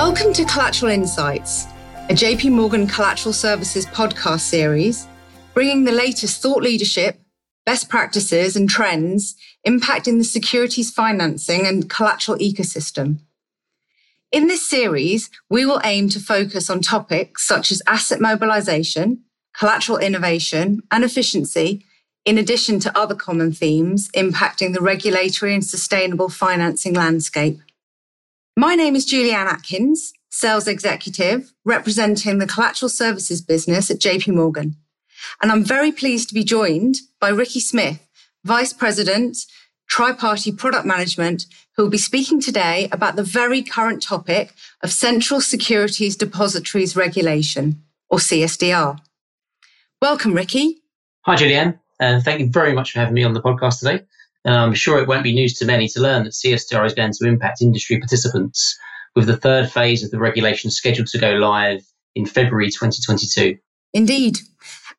Welcome to Collateral Insights, a JP Morgan Collateral Services podcast series, bringing the latest thought leadership, best practices, and trends impacting the securities financing and collateral ecosystem. In this series, we will aim to focus on topics such as asset mobilization, collateral innovation, and efficiency, in addition to other common themes impacting the regulatory and sustainable financing landscape. My name is Julianne Atkins, Sales Executive, representing the collateral services business at JP Morgan. And I'm very pleased to be joined by Ricky Smith, Vice President, Tri-Party Product Management, who will be speaking today about the very current topic of Central Securities Depositories Regulation, or CSDR. Welcome, Ricky. Hi, Julianne. And thank you very much for having me on the podcast today. And I'm sure it won't be news to many to learn that CSDR is going to impact industry participants with the third phase of the regulation scheduled to go live in February 2022. Indeed.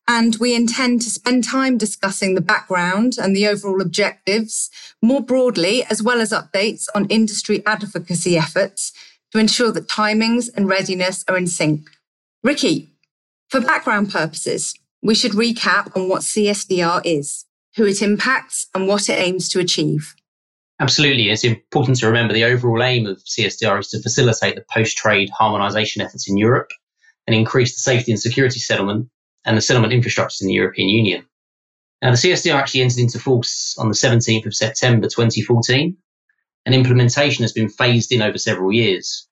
And we intend to spend time discussing the background and the overall objectives more broadly, as well as updates on industry advocacy efforts to ensure that timings and readiness are in sync. Ricky, for background purposes, we should recap on what CSDR is who it impacts, and what it aims to achieve. Absolutely. It's important to remember the overall aim of CSDR is to facilitate the post trade harmonization efforts in Europe and increase the safety and security settlement and the settlement infrastructures in the European Union. Now, the CSDR actually entered into force on the 17th of September 2014, and implementation has been phased in over several years.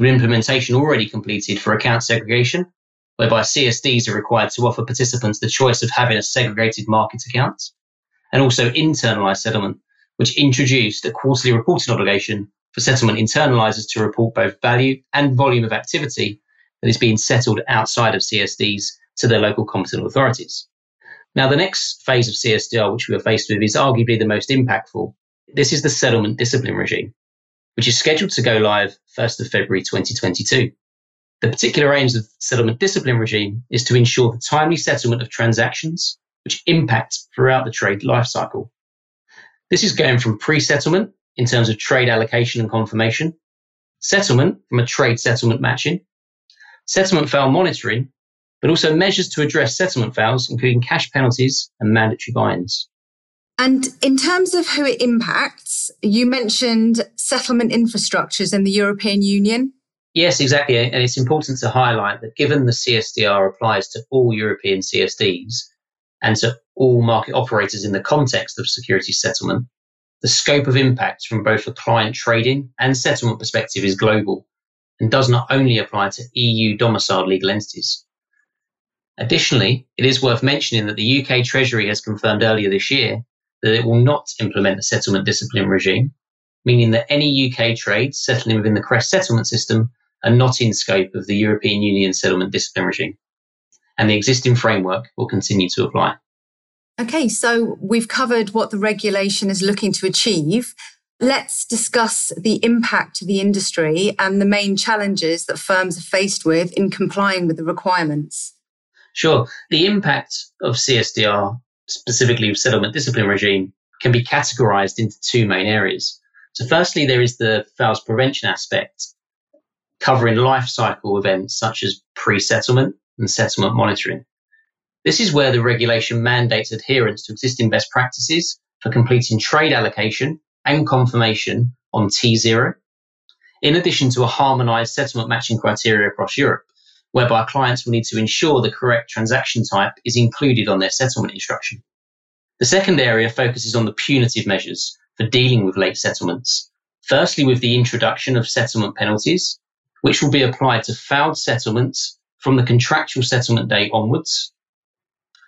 With implementation already completed for account segregation, whereby CSDs are required to offer participants the choice of having a segregated market account and also internalized settlement, which introduced a quarterly reporting obligation for settlement internalizers to report both value and volume of activity that is being settled outside of CSDs to their local competent authorities. Now, the next phase of CSDR, which we are faced with, is arguably the most impactful. This is the settlement discipline regime, which is scheduled to go live 1st of February 2022. The particular aims of settlement discipline regime is to ensure the timely settlement of transactions which impacts throughout the trade lifecycle. This is going from pre-settlement in terms of trade allocation and confirmation, settlement from a trade settlement matching, settlement fail monitoring, but also measures to address settlement fails, including cash penalties and mandatory buy-ins. And in terms of who it impacts, you mentioned settlement infrastructures in the European Union. Yes, exactly. And it's important to highlight that given the CSDR applies to all European CSDs, and to all market operators in the context of security settlement, the scope of impact from both a client trading and settlement perspective is global and does not only apply to EU domiciled legal entities. Additionally, it is worth mentioning that the UK Treasury has confirmed earlier this year that it will not implement the settlement discipline regime, meaning that any UK trades settling within the CREST settlement system are not in scope of the European Union settlement discipline regime and the existing framework will continue to apply. Okay, so we've covered what the regulation is looking to achieve. Let's discuss the impact to the industry and the main challenges that firms are faced with in complying with the requirements. Sure. The impact of CSDR, specifically settlement discipline regime, can be categorized into two main areas. So, firstly, there is the fails prevention aspect, covering life cycle events such as pre settlement and settlement monitoring. This is where the regulation mandates adherence to existing best practices for completing trade allocation and confirmation on T0, in addition to a harmonized settlement matching criteria across Europe, whereby clients will need to ensure the correct transaction type is included on their settlement instruction. The second area focuses on the punitive measures for dealing with late settlements, firstly with the introduction of settlement penalties, which will be applied to failed settlements from the contractual settlement date onwards.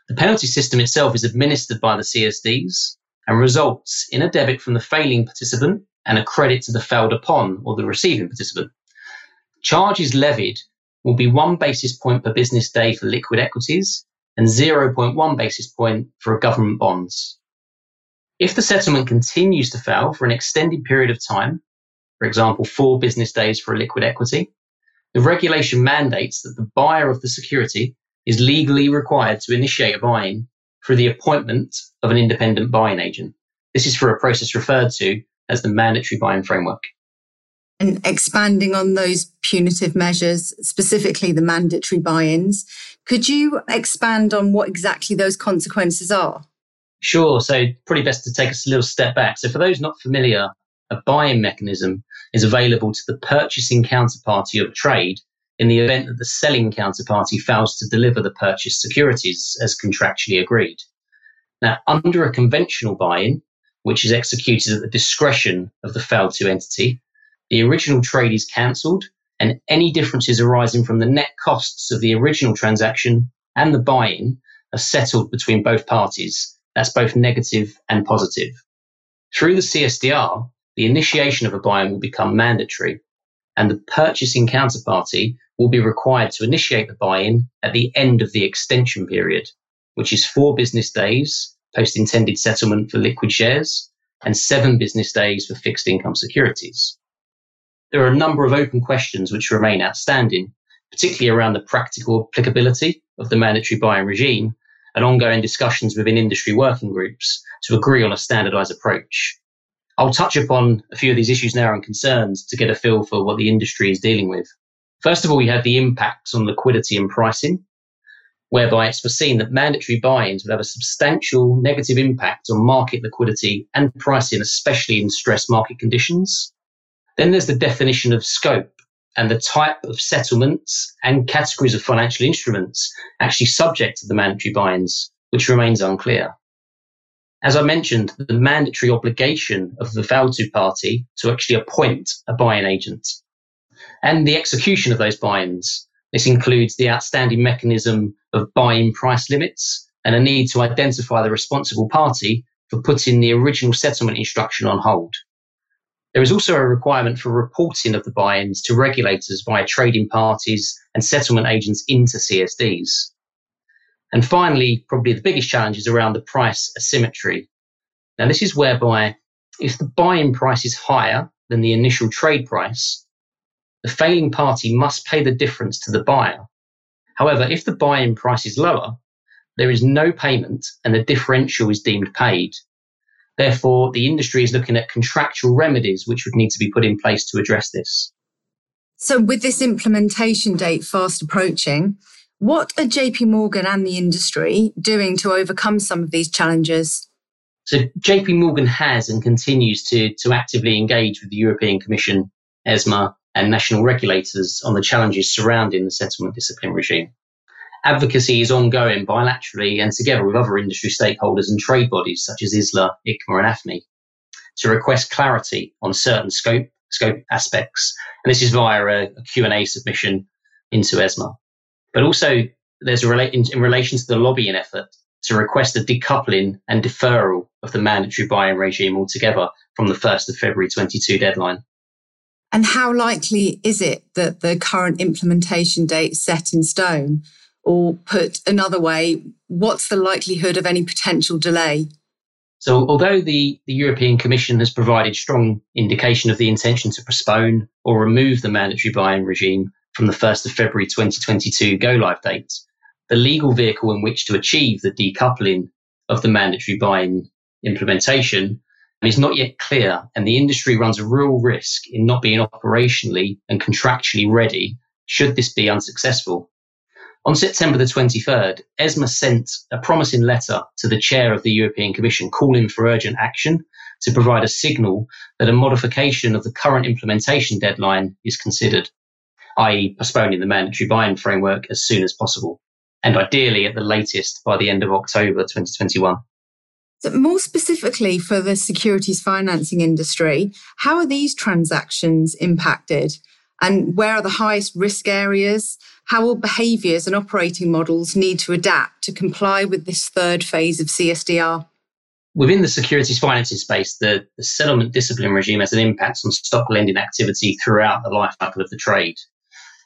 The penalty system itself is administered by the CSDs and results in a debit from the failing participant and a credit to the failed upon or the receiving participant. Charges levied will be one basis point per business day for liquid equities and 0.1 basis point for government bonds. If the settlement continues to fail for an extended period of time, for example, four business days for a liquid equity, the regulation mandates that the buyer of the security is legally required to initiate a buy-in through the appointment of an independent buy-in agent. This is for a process referred to as the mandatory buy-in framework. And expanding on those punitive measures, specifically the mandatory buy ins, could you expand on what exactly those consequences are? Sure. So, probably best to take us a little step back. So, for those not familiar, a buy in mechanism is available to the purchasing counterparty of trade in the event that the selling counterparty fails to deliver the purchased securities as contractually agreed. Now, under a conventional buy in, which is executed at the discretion of the failed to entity, the original trade is cancelled and any differences arising from the net costs of the original transaction and the buy in are settled between both parties. That's both negative and positive. Through the CSDR, the initiation of a buy in will become mandatory and the purchasing counterparty will be required to initiate the buy in at the end of the extension period, which is four business days post intended settlement for liquid shares and seven business days for fixed income securities there are a number of open questions which remain outstanding, particularly around the practical applicability of the mandatory buy-in regime and ongoing discussions within industry working groups to agree on a standardized approach. I'll touch upon a few of these issues now and concerns to get a feel for what the industry is dealing with. First of all, we have the impacts on liquidity and pricing, whereby it's foreseen that mandatory buy-ins would have a substantial negative impact on market liquidity and pricing, especially in stressed market conditions. Then there's the definition of scope and the type of settlements and categories of financial instruments actually subject to the mandatory buy-ins, which remains unclear. As I mentioned, the mandatory obligation of the failed to party to actually appoint a buy-in agent and the execution of those buy-ins. This includes the outstanding mechanism of buy-in price limits and a need to identify the responsible party for putting the original settlement instruction on hold. There is also a requirement for reporting of the buy-ins to regulators via trading parties and settlement agents into CSDs. And finally, probably the biggest challenge is around the price asymmetry. Now, this is whereby if the buy-in price is higher than the initial trade price, the failing party must pay the difference to the buyer. However, if the buy-in price is lower, there is no payment and the differential is deemed paid. Therefore, the industry is looking at contractual remedies which would need to be put in place to address this. So, with this implementation date fast approaching, what are JP Morgan and the industry doing to overcome some of these challenges? So, JP Morgan has and continues to, to actively engage with the European Commission, ESMA, and national regulators on the challenges surrounding the settlement discipline regime advocacy is ongoing bilaterally and together with other industry stakeholders and trade bodies such as ISLA, ICMA, and AFME to request clarity on certain scope scope aspects. And this is via a, a Q&A submission into ESMA. But also there's a rela- in, in relation to the lobbying effort to request a decoupling and deferral of the mandatory buy-in regime altogether from the 1st of February 22 deadline. And how likely is it that the current implementation date set in stone or put another way, what's the likelihood of any potential delay? So, although the, the European Commission has provided strong indication of the intention to postpone or remove the mandatory buy in regime from the 1st of February 2022 go live date, the legal vehicle in which to achieve the decoupling of the mandatory buy in implementation is not yet clear, and the industry runs a real risk in not being operationally and contractually ready should this be unsuccessful. On September the 23rd, ESMA sent a promising letter to the chair of the European Commission calling for urgent action to provide a signal that a modification of the current implementation deadline is considered, i.e., postponing the mandatory buy-in framework as soon as possible, and ideally at the latest by the end of October 2021. So more specifically for the securities financing industry, how are these transactions impacted? And where are the highest risk areas? How will behaviours and operating models need to adapt to comply with this third phase of CSDR? Within the securities financing space, the, the settlement discipline regime has an impact on stock lending activity throughout the life cycle of the trade.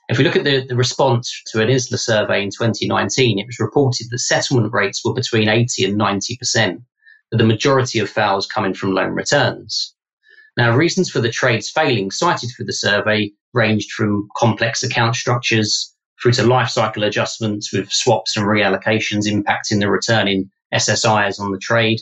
If we look at the, the response to an ISLA survey in 2019, it was reported that settlement rates were between 80 and 90%, with the majority of fails coming from loan returns. Now, reasons for the trades failing cited for the survey ranged from complex account structures through to life cycle adjustments with swaps and reallocations impacting the returning SSIs on the trade,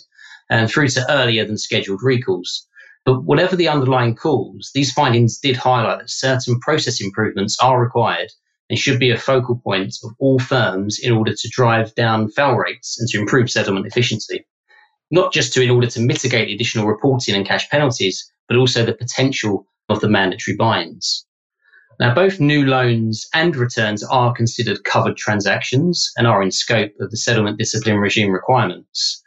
and through to earlier than scheduled recalls. But whatever the underlying cause, these findings did highlight that certain process improvements are required and should be a focal point of all firms in order to drive down fail rates and to improve settlement efficiency. Not just to in order to mitigate the additional reporting and cash penalties, but also the potential of the mandatory buy-ins. Now, both new loans and returns are considered covered transactions and are in scope of the settlement discipline regime requirements.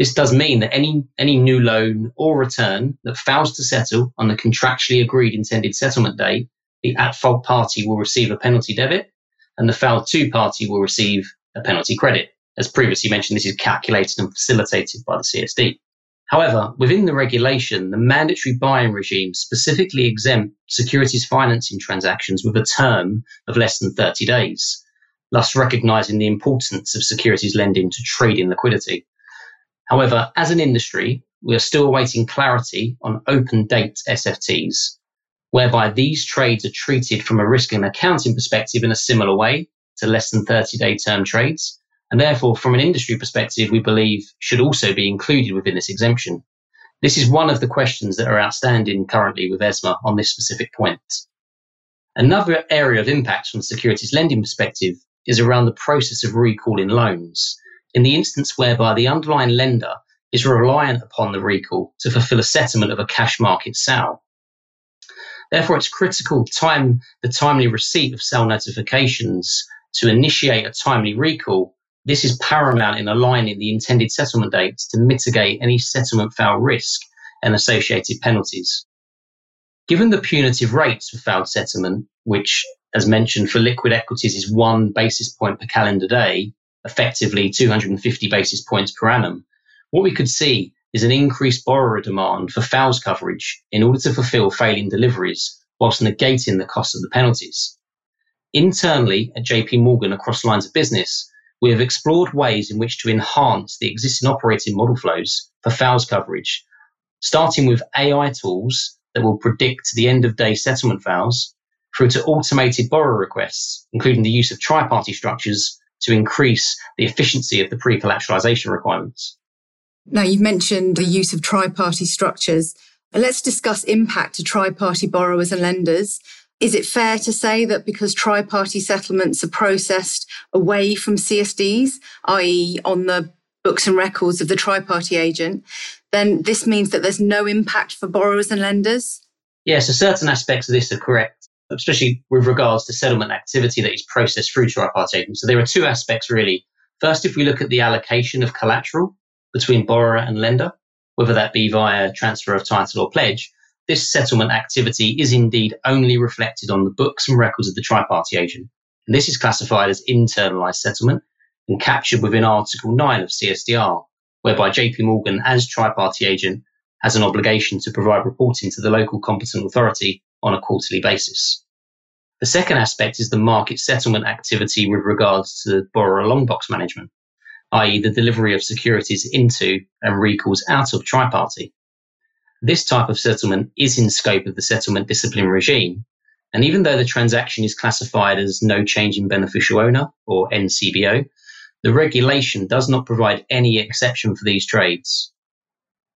This does mean that any, any new loan or return that fails to settle on the contractually agreed intended settlement date, the at fault party will receive a penalty debit and the failed to party will receive a penalty credit. As previously mentioned, this is calculated and facilitated by the CSD. However, within the regulation, the mandatory buy-in regime specifically exempt securities financing transactions with a term of less than 30 days, thus recognizing the importance of securities lending to trading liquidity. However, as an industry, we are still awaiting clarity on open date SFTs, whereby these trades are treated from a risk and accounting perspective in a similar way to less than 30 day term trades. And therefore, from an industry perspective, we believe should also be included within this exemption. This is one of the questions that are outstanding currently with ESMA on this specific point. Another area of impact from a securities lending perspective is around the process of recalling loans in the instance whereby the underlying lender is reliant upon the recall to fulfill a settlement of a cash market sale. Therefore, it's critical time the timely receipt of sale notifications to initiate a timely recall. This is paramount in aligning the intended settlement dates to mitigate any settlement fail risk and associated penalties. Given the punitive rates for failed settlement, which, as mentioned, for liquid equities is one basis point per calendar day, effectively 250 basis points per annum, what we could see is an increased borrower demand for fails coverage in order to fulfill failing deliveries whilst negating the cost of the penalties. Internally at JP Morgan across lines of business, we have explored ways in which to enhance the existing operating model flows for fails coverage, starting with AI tools that will predict the end of day settlement fails through to automated borrower requests, including the use of tri-party structures to increase the efficiency of the pre-collateralization requirements. Now, you've mentioned the use of tri-party structures. Let's discuss impact to tri-party borrowers and lenders. Is it fair to say that because tri-party settlements are processed away from CSDs, i.e. on the books and records of the tri-party agent, then this means that there's no impact for borrowers and lenders? Yes, so certain aspects of this are correct especially with regards to settlement activity that is processed through tri-party agents. So there are two aspects really. First, if we look at the allocation of collateral between borrower and lender, whether that be via transfer of title or pledge, this settlement activity is indeed only reflected on the books and records of the tri-party agent. And this is classified as internalized settlement and captured within Article 9 of CSDR, whereby JP Morgan as tri-party agent has an obligation to provide reporting to the local competent authority on a quarterly basis. The second aspect is the market settlement activity with regards to borrower long box management, i.e., the delivery of securities into and recalls out of tri-party. This type of settlement is in scope of the settlement discipline regime, and even though the transaction is classified as no change in beneficial owner or NCBO, the regulation does not provide any exception for these trades.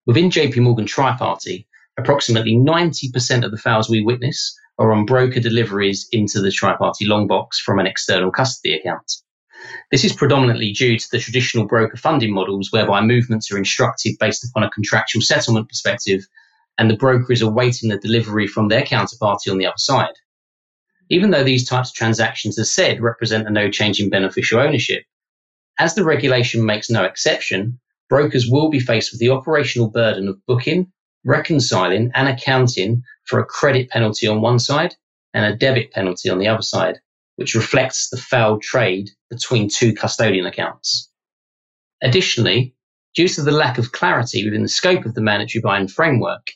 Within JP Morgan Tri-Party, approximately 90% of the fails we witness are on broker deliveries into the tri-party long box from an external custody account. This is predominantly due to the traditional broker funding models whereby movements are instructed based upon a contractual settlement perspective and the broker is awaiting the delivery from their counterparty on the other side. Even though these types of transactions, as said, represent a no change in beneficial ownership, as the regulation makes no exception, brokers will be faced with the operational burden of booking, reconciling and accounting for a credit penalty on one side and a debit penalty on the other side, which reflects the failed trade between two custodian accounts. Additionally, due to the lack of clarity within the scope of the mandatory buy-in framework,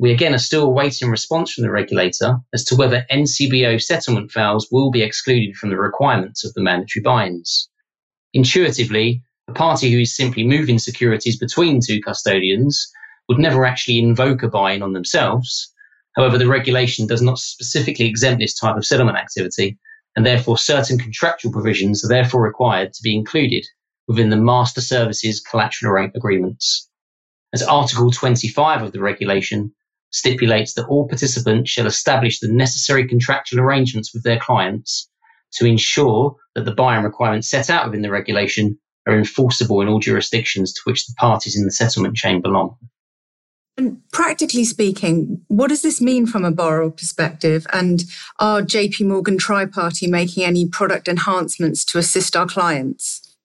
we again are still awaiting response from the regulator as to whether NCBO settlement fails will be excluded from the requirements of the mandatory buy-ins. Intuitively, a party who is simply moving securities between two custodians would never actually invoke a buy-in on themselves. However, the regulation does not specifically exempt this type of settlement activity, and therefore certain contractual provisions are therefore required to be included within the master services collateral agreements. As Article 25 of the regulation stipulates that all participants shall establish the necessary contractual arrangements with their clients to ensure that the buy-in requirements set out within the regulation are enforceable in all jurisdictions to which the parties in the settlement chain belong. And practically speaking, what does this mean from a borrower perspective? And are JP Morgan Tri-Party making any product enhancements to assist our clients?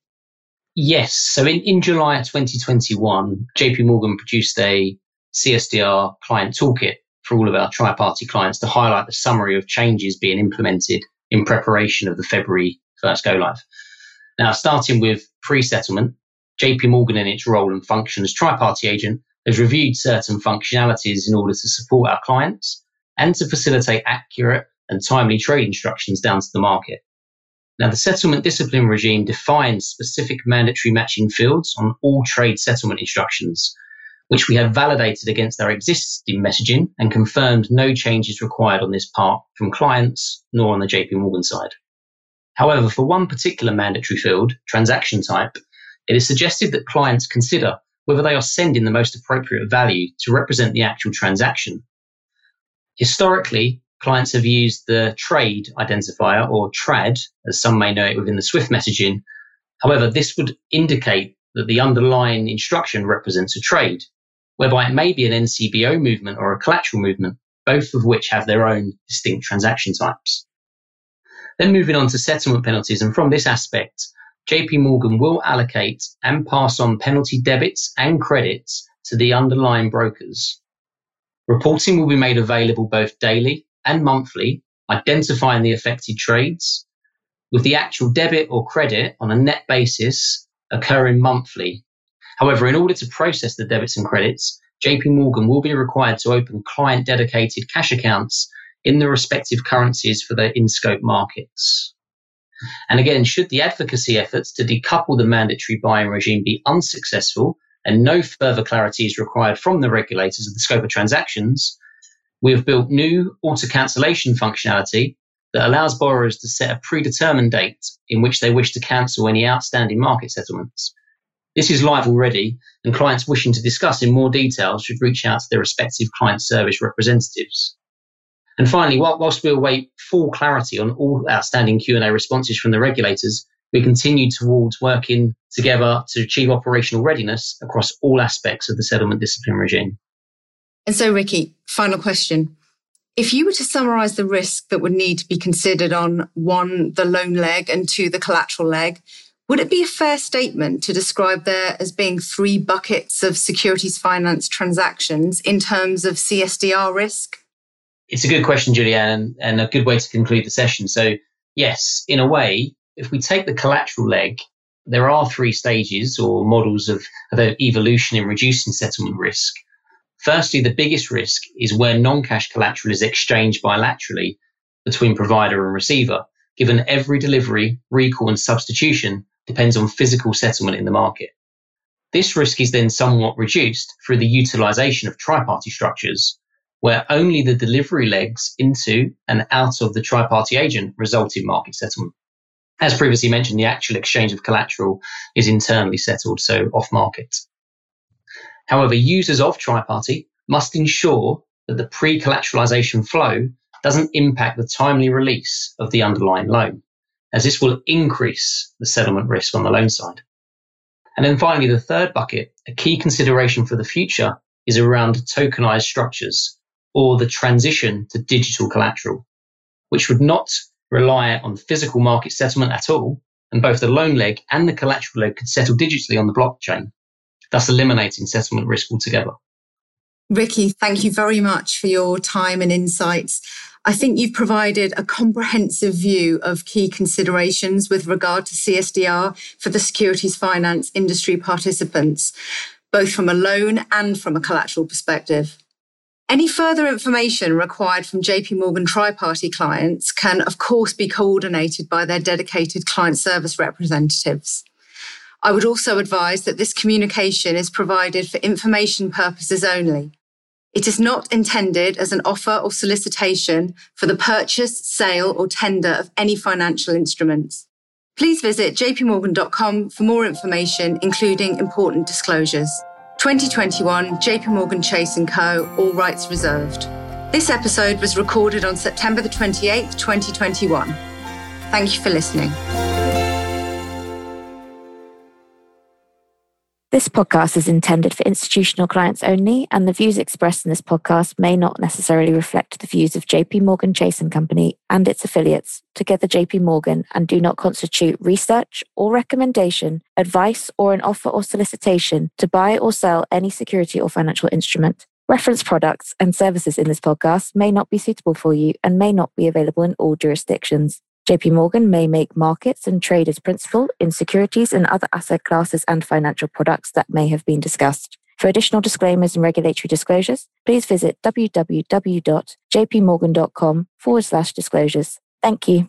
Yes. So in, in July 2021, JP Morgan produced a CSDR client toolkit for all of our tri-party clients to highlight the summary of changes being implemented in preparation of the February first go live. Now, starting with pre-settlement, JP Morgan in its role and function as tri-party agent has reviewed certain functionalities in order to support our clients and to facilitate accurate and timely trade instructions down to the market. Now, the settlement discipline regime defines specific mandatory matching fields on all trade settlement instructions, which we have validated against our existing messaging and confirmed no changes required on this part from clients nor on the JP Morgan side. However, for one particular mandatory field, transaction type, it is suggested that clients consider whether they are sending the most appropriate value to represent the actual transaction. Historically, clients have used the trade identifier or TRAD, as some may know it within the Swift messaging. However, this would indicate that the underlying instruction represents a trade, whereby it may be an NCBO movement or a collateral movement, both of which have their own distinct transaction types. Then moving on to settlement penalties, and from this aspect, JP Morgan will allocate and pass on penalty debits and credits to the underlying brokers. Reporting will be made available both daily and monthly, identifying the affected trades, with the actual debit or credit on a net basis occurring monthly. However, in order to process the debits and credits, JP Morgan will be required to open client dedicated cash accounts in the respective currencies for their in scope markets. And again, should the advocacy efforts to decouple the mandatory buy-in regime be unsuccessful and no further clarity is required from the regulators of the scope of transactions, we have built new auto cancellation functionality that allows borrowers to set a predetermined date in which they wish to cancel any outstanding market settlements. This is live already, and clients wishing to discuss in more detail should reach out to their respective client service representatives. And finally, whilst we await full clarity on all outstanding Q&A responses from the regulators, we continue towards working together to achieve operational readiness across all aspects of the settlement discipline regime. And so, Ricky, final question. If you were to summarize the risk that would need to be considered on one, the loan leg, and two, the collateral leg, would it be a fair statement to describe there as being three buckets of securities finance transactions in terms of CSDR risk? It's a good question, Julianne, and a good way to conclude the session. So, yes, in a way, if we take the collateral leg, there are three stages or models of, of evolution in reducing settlement risk. Firstly, the biggest risk is where non cash collateral is exchanged bilaterally between provider and receiver, given every delivery, recall, and substitution depends on physical settlement in the market. This risk is then somewhat reduced through the utilization of tri-party structures, where only the delivery legs into and out of the tri-party agent result in market settlement. As previously mentioned, the actual exchange of collateral is internally settled, so off market. However, users of tri-party must ensure that the pre-collateralization flow doesn't impact the timely release of the underlying loan, as this will increase the settlement risk on the loan side. And then finally, the third bucket, a key consideration for the future is around tokenized structures or the transition to digital collateral, which would not rely on physical market settlement at all, and both the loan leg and the collateral leg could settle digitally on the blockchain, thus eliminating settlement risk altogether. Ricky, thank you very much for your time and insights. I think you've provided a comprehensive view of key considerations with regard to CSDR for the securities finance industry participants, both from a loan and from a collateral perspective. Any further information required from JP Morgan tri-party clients can, of course, be coordinated by their dedicated client service representatives. I would also advise that this communication is provided for information purposes only. It is not intended as an offer or solicitation for the purchase, sale, or tender of any financial instruments. Please visit jpmorgan.com for more information, including important disclosures. 2021 JP Morgan Chase & Co. All rights reserved. This episode was recorded on September the 28th, 2021. Thank you for listening. This podcast is intended for institutional clients only, and the views expressed in this podcast may not necessarily reflect the views of JP Morgan Chase and Company and its affiliates, together JP Morgan, and do not constitute research or recommendation, advice, or an offer or solicitation to buy or sell any security or financial instrument. Reference products and services in this podcast may not be suitable for you and may not be available in all jurisdictions. JP Morgan may make markets and trade as principal in securities and other asset classes and financial products that may have been discussed. For additional disclaimers and regulatory disclosures, please visit www.jpmorgan.com forward slash disclosures. Thank you.